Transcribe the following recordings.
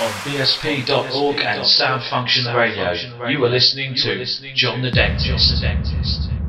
on BSP.org and Sound Function Radio. You are listening to John the Dentist.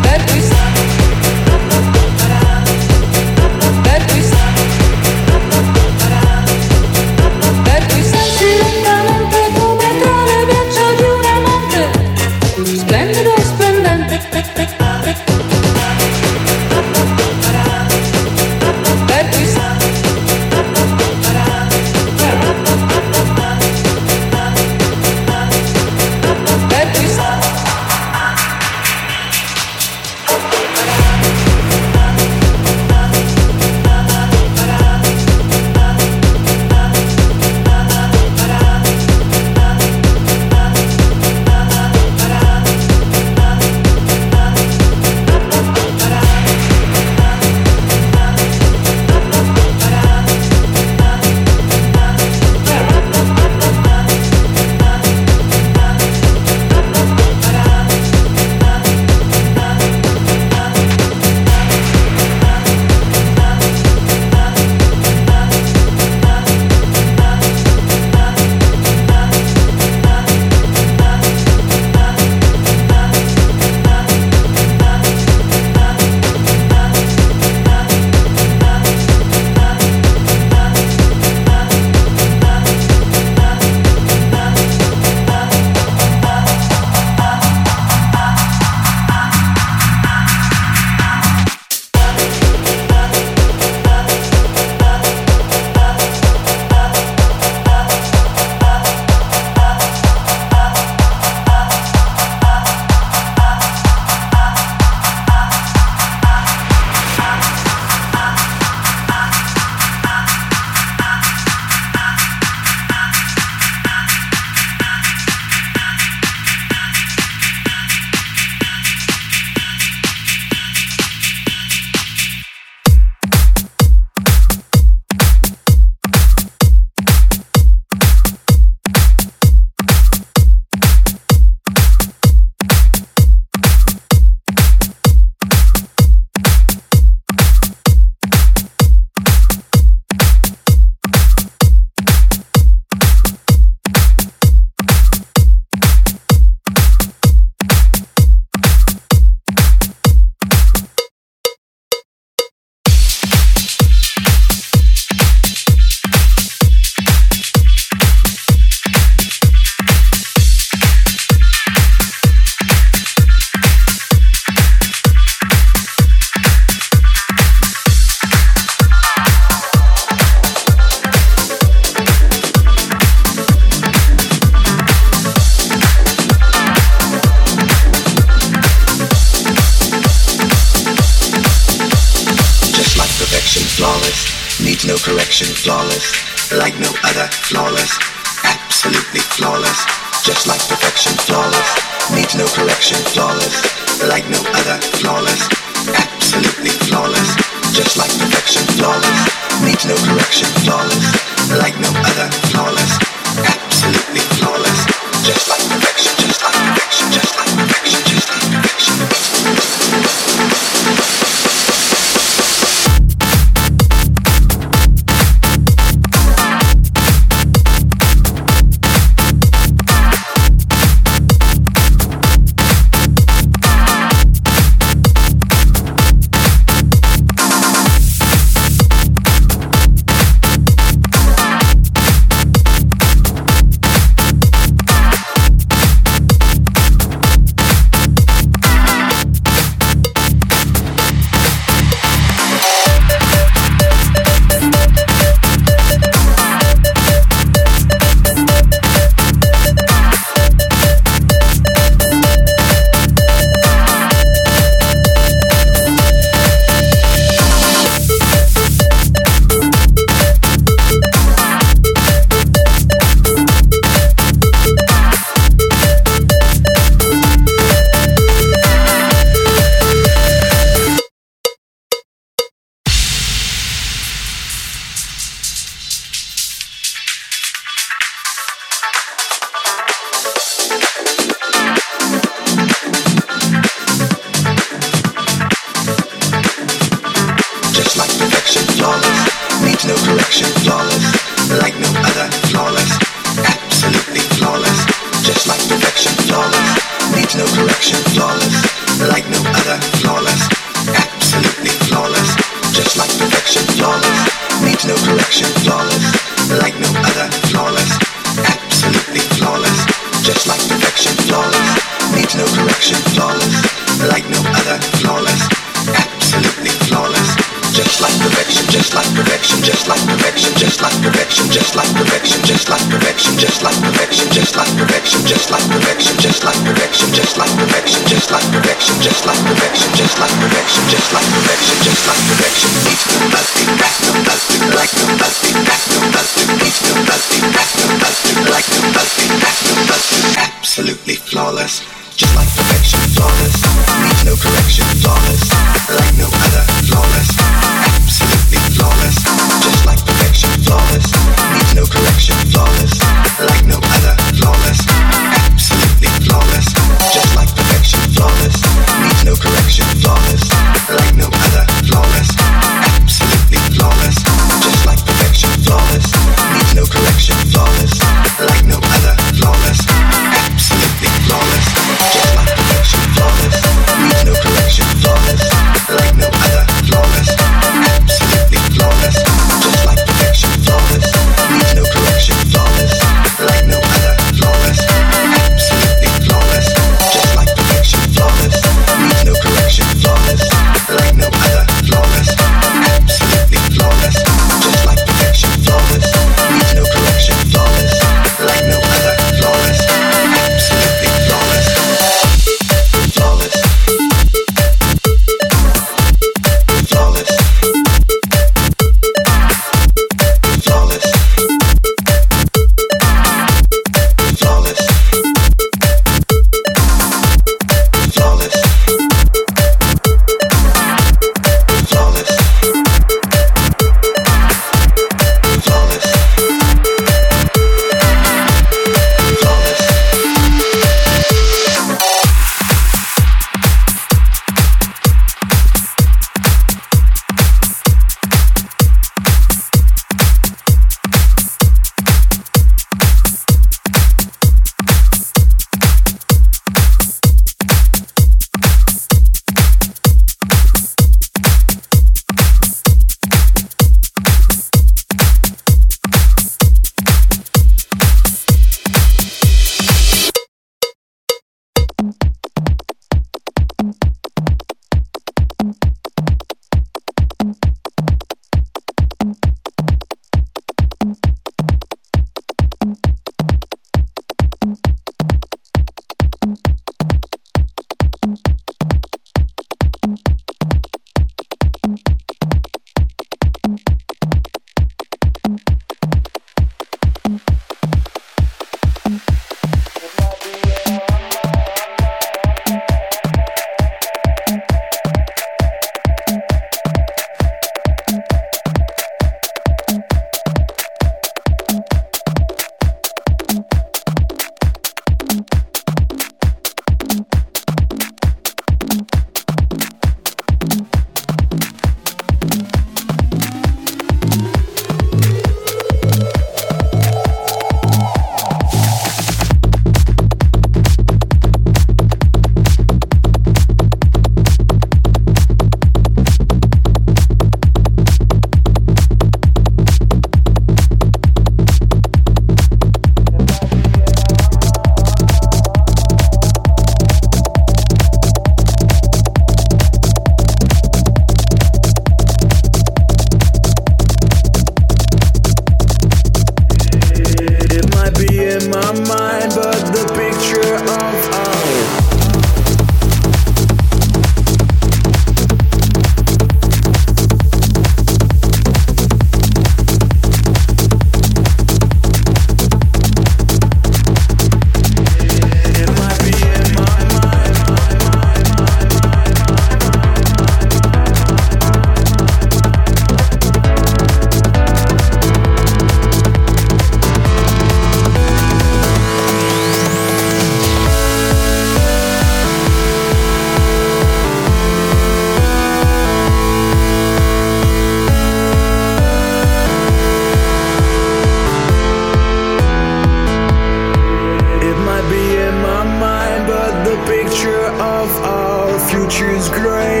Tomorrow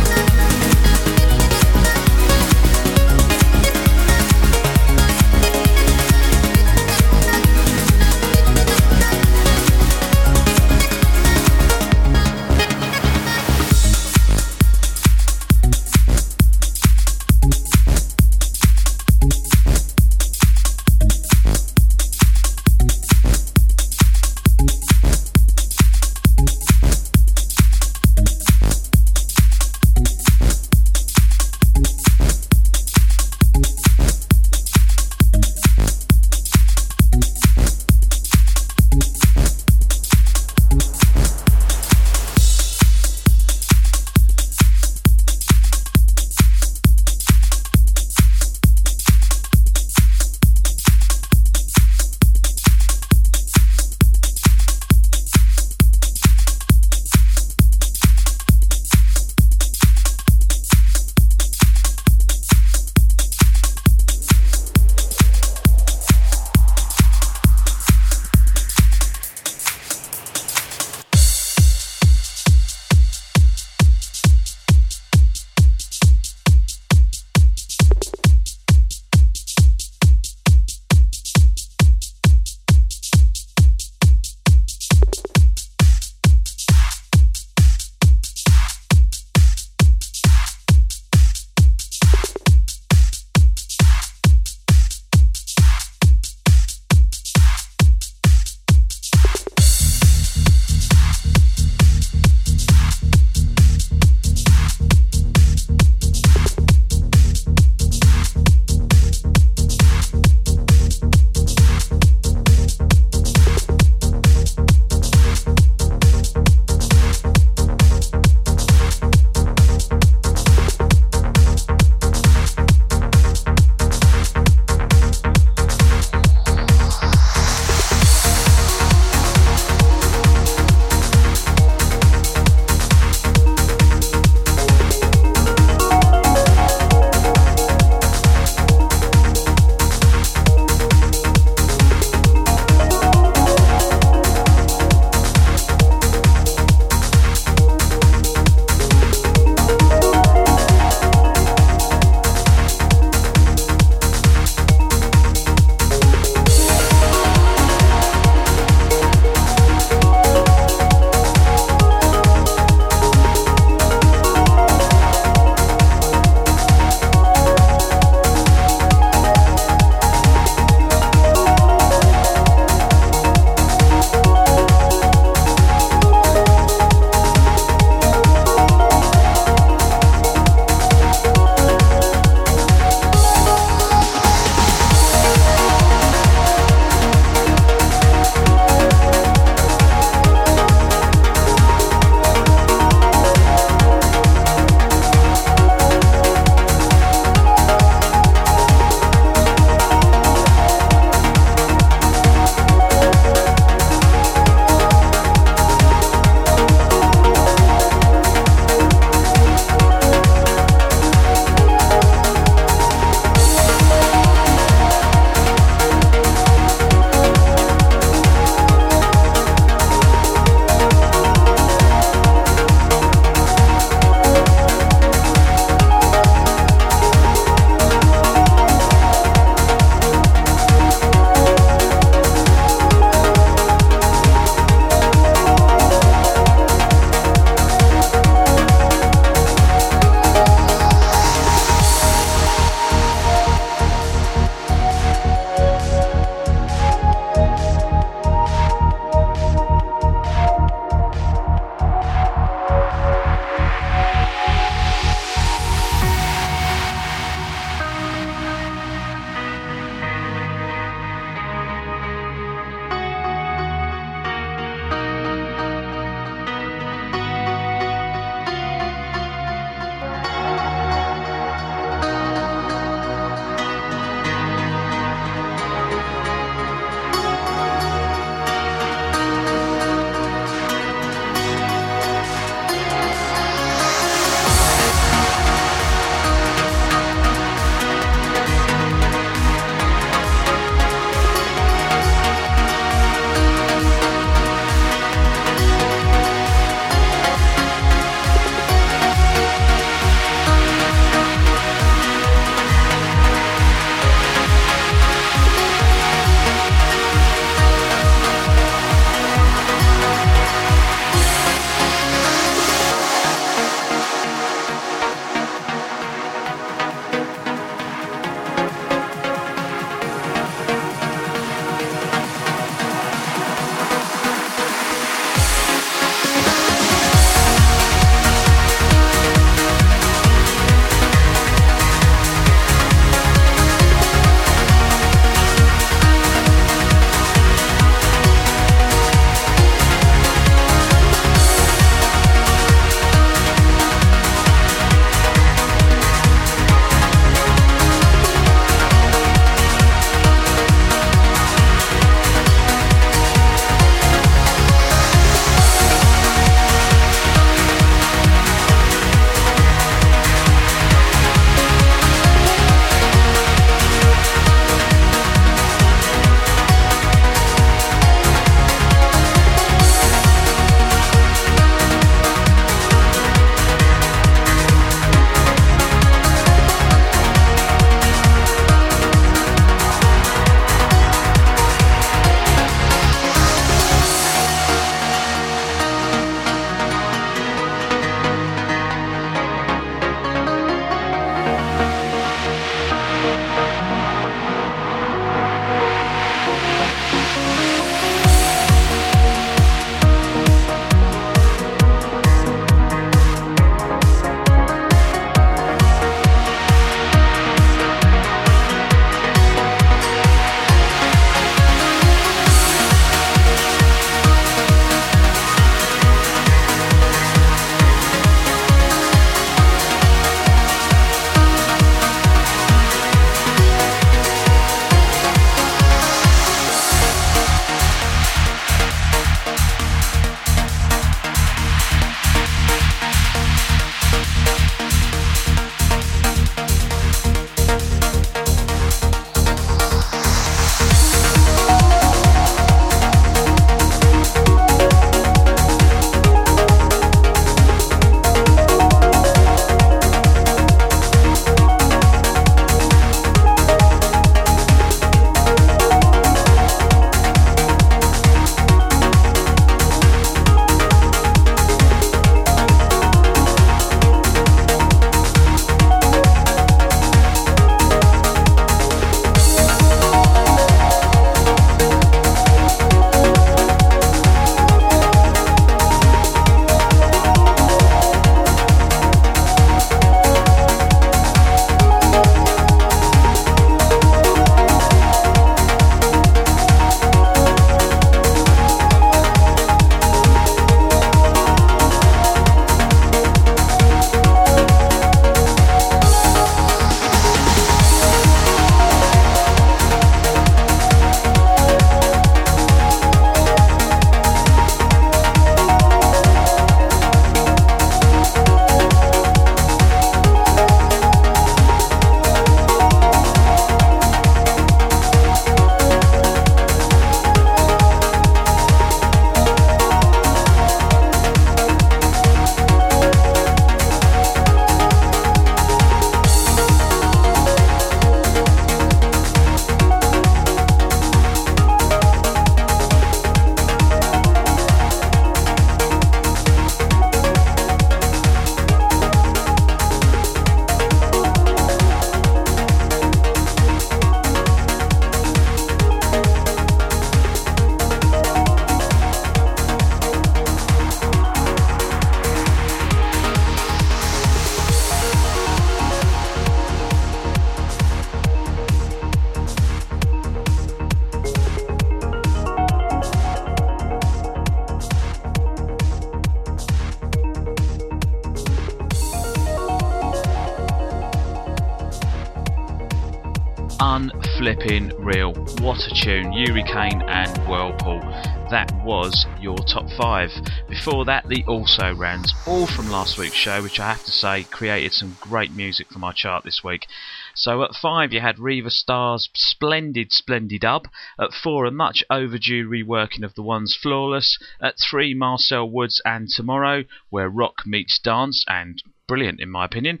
Before that, the Also Rans, all from last week's show, which I have to say created some great music for my chart this week. So at five, you had Riva Starr's splendid, splendid dub. At four, a much overdue reworking of the Ones Flawless. At three, Marcel Woods and Tomorrow, where rock meets dance, and brilliant in my opinion.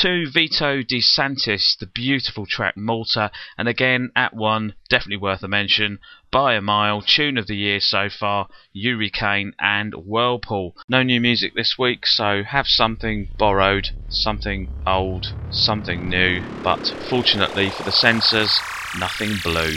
Two, Vito De Santis, the beautiful track Malta, and again at one, definitely worth a mention, by a mile, tune of the year so far, Yuri Kane and Whirlpool. No new music this week, so have something borrowed, something old, something new, but fortunately for the censors, nothing blue.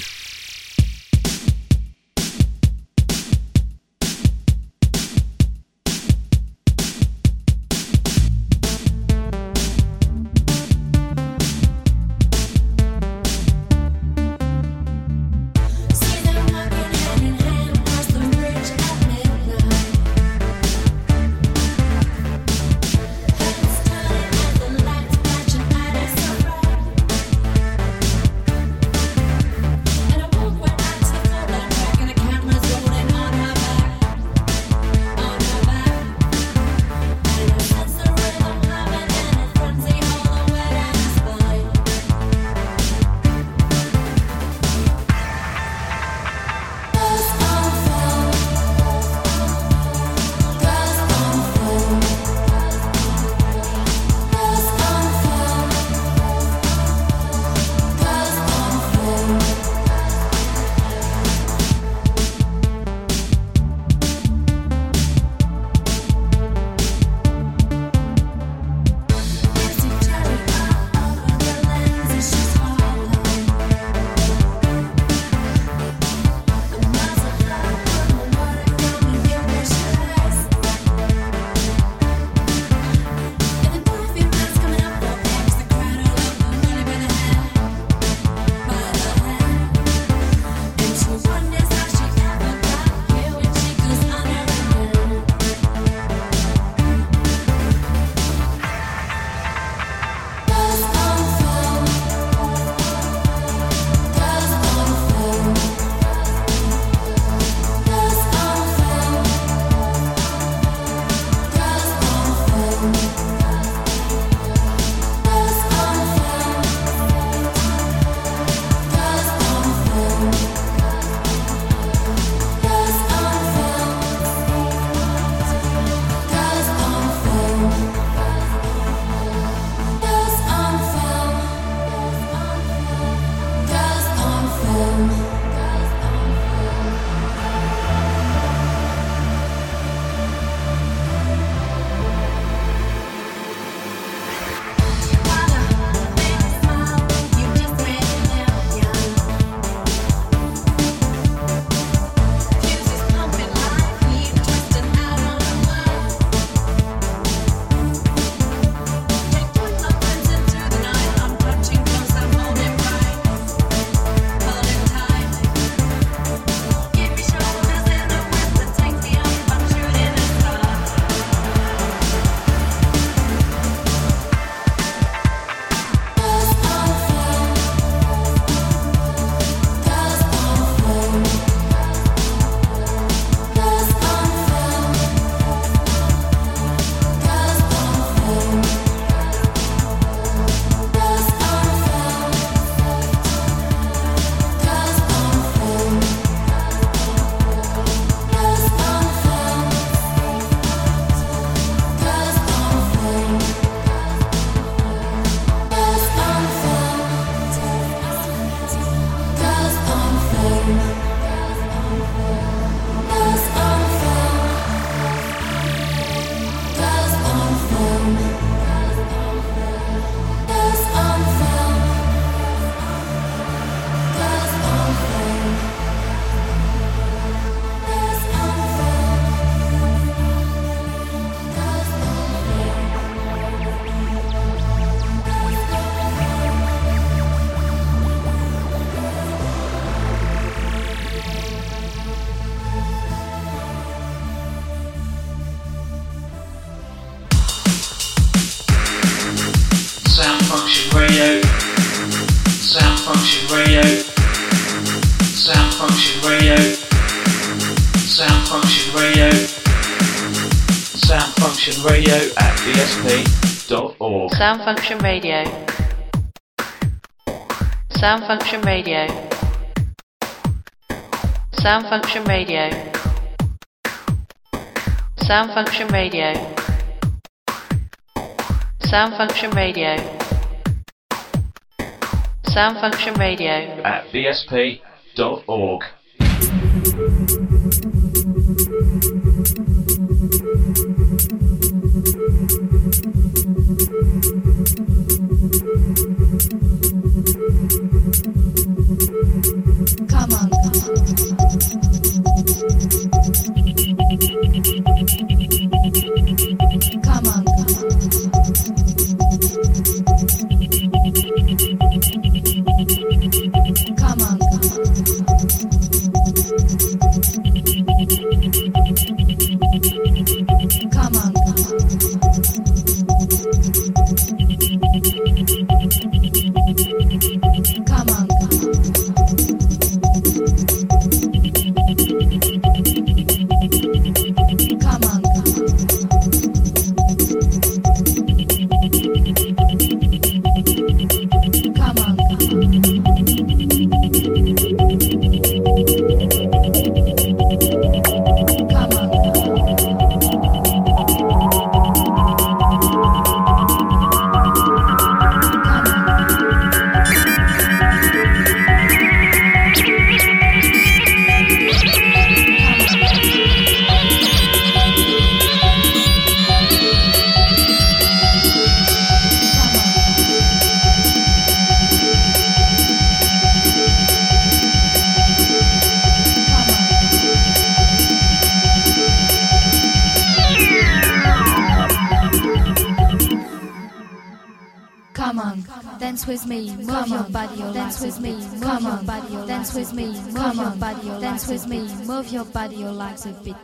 soundfunctionradio at bsp.org. Sound Function Radio. Sound Function Radio. Sound Function Radio. Sound Function Radio. Sound Function Radio. Sound Function Radio at bsp.org. fait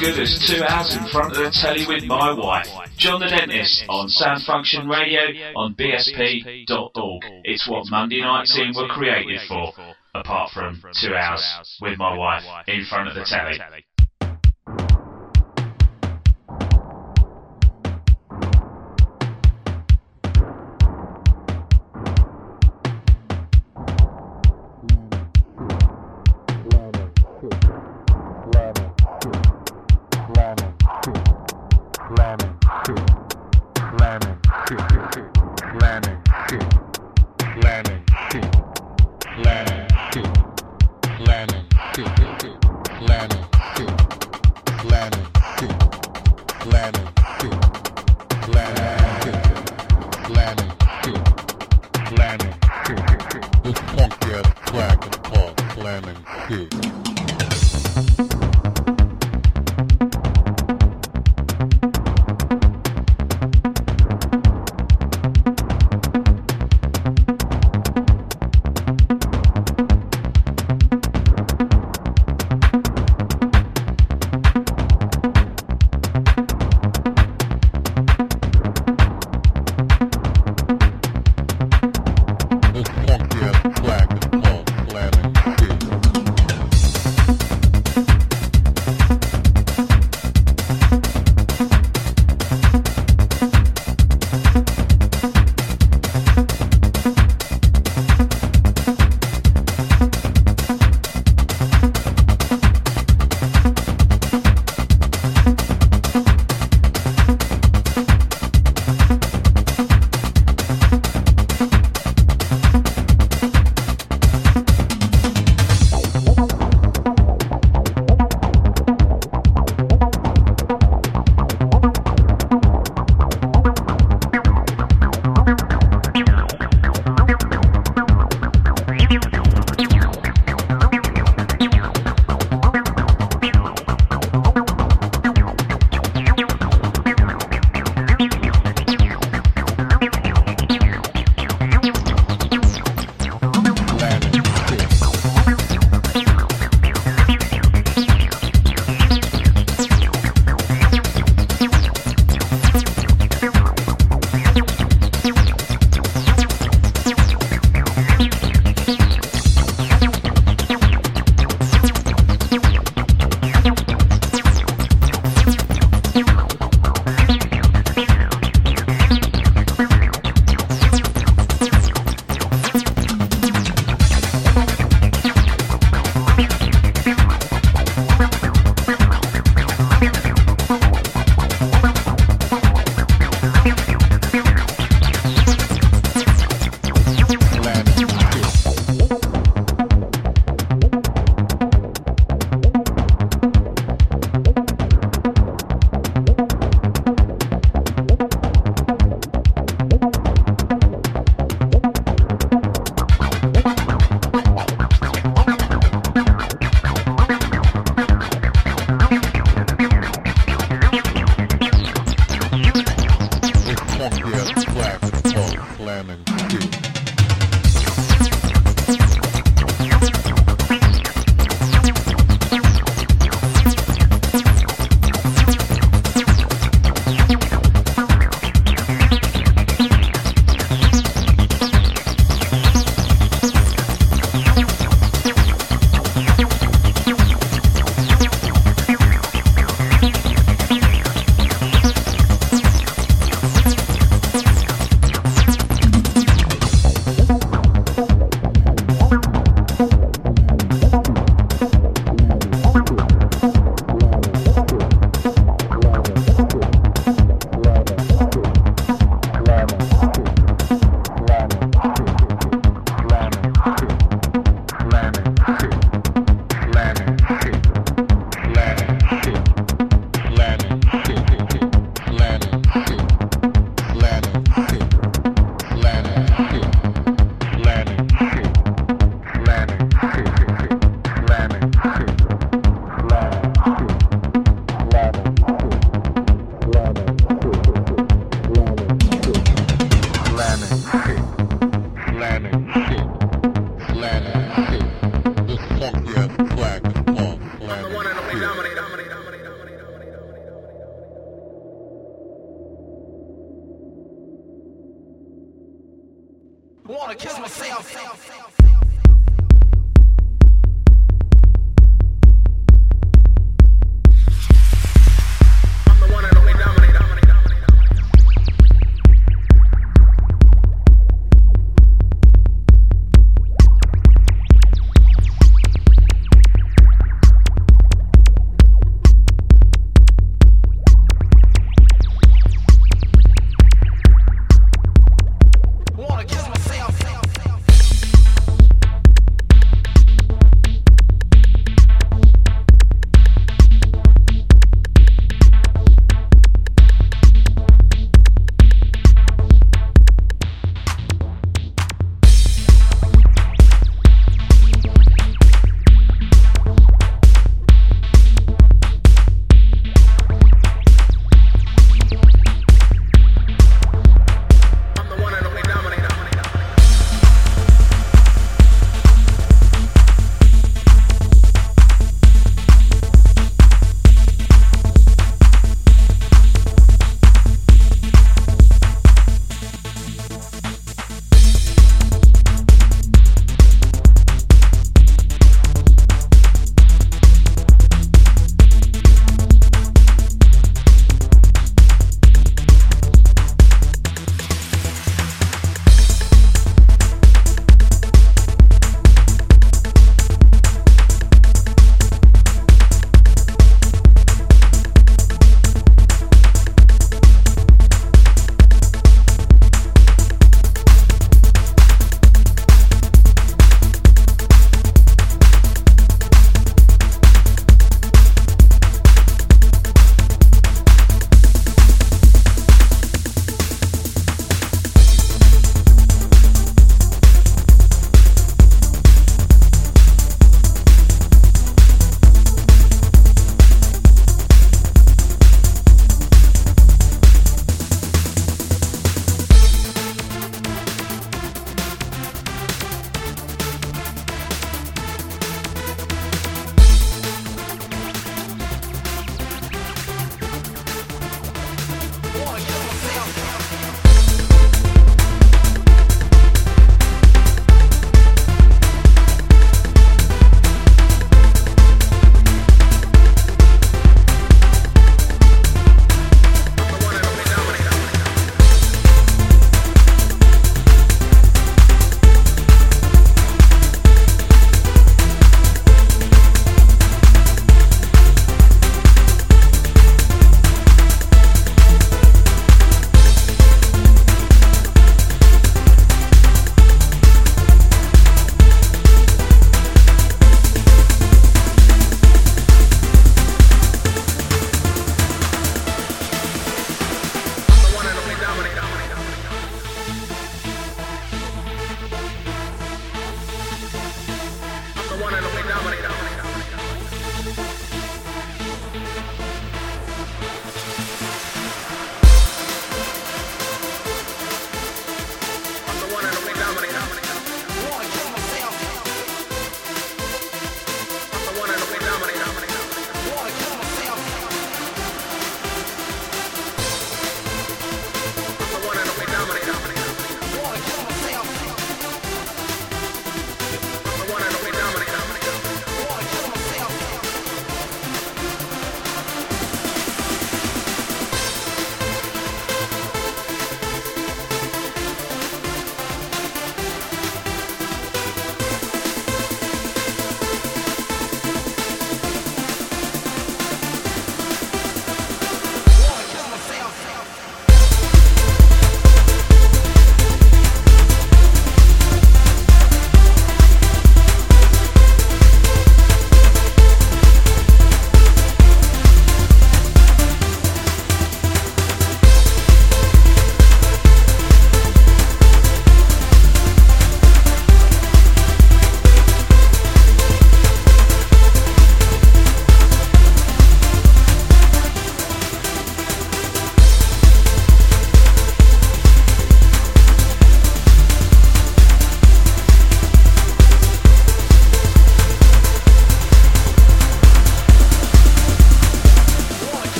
good as two hours in front of the telly with my wife. John the Dentist on Sound Function Radio on BSP.org. It's what Monday nights in were created for, apart from two hours with my wife in front of the telly.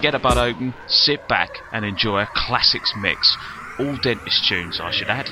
get a bud open, sit back and enjoy a classics mix. All dentist tunes, I should add.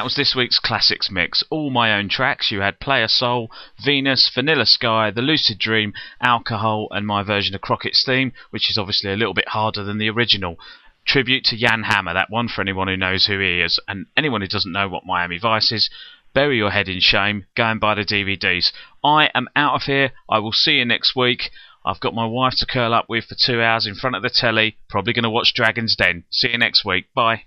That was this week's classics mix. All my own tracks. You had Player Soul, Venus, Vanilla Sky, The Lucid Dream, Alcohol, and my version of Crockett's theme, which is obviously a little bit harder than the original. Tribute to Jan Hammer, that one for anyone who knows who he is. And anyone who doesn't know what Miami Vice is, bury your head in shame, go and buy the DVDs. I am out of here. I will see you next week. I've got my wife to curl up with for two hours in front of the telly. Probably going to watch Dragon's Den. See you next week. Bye.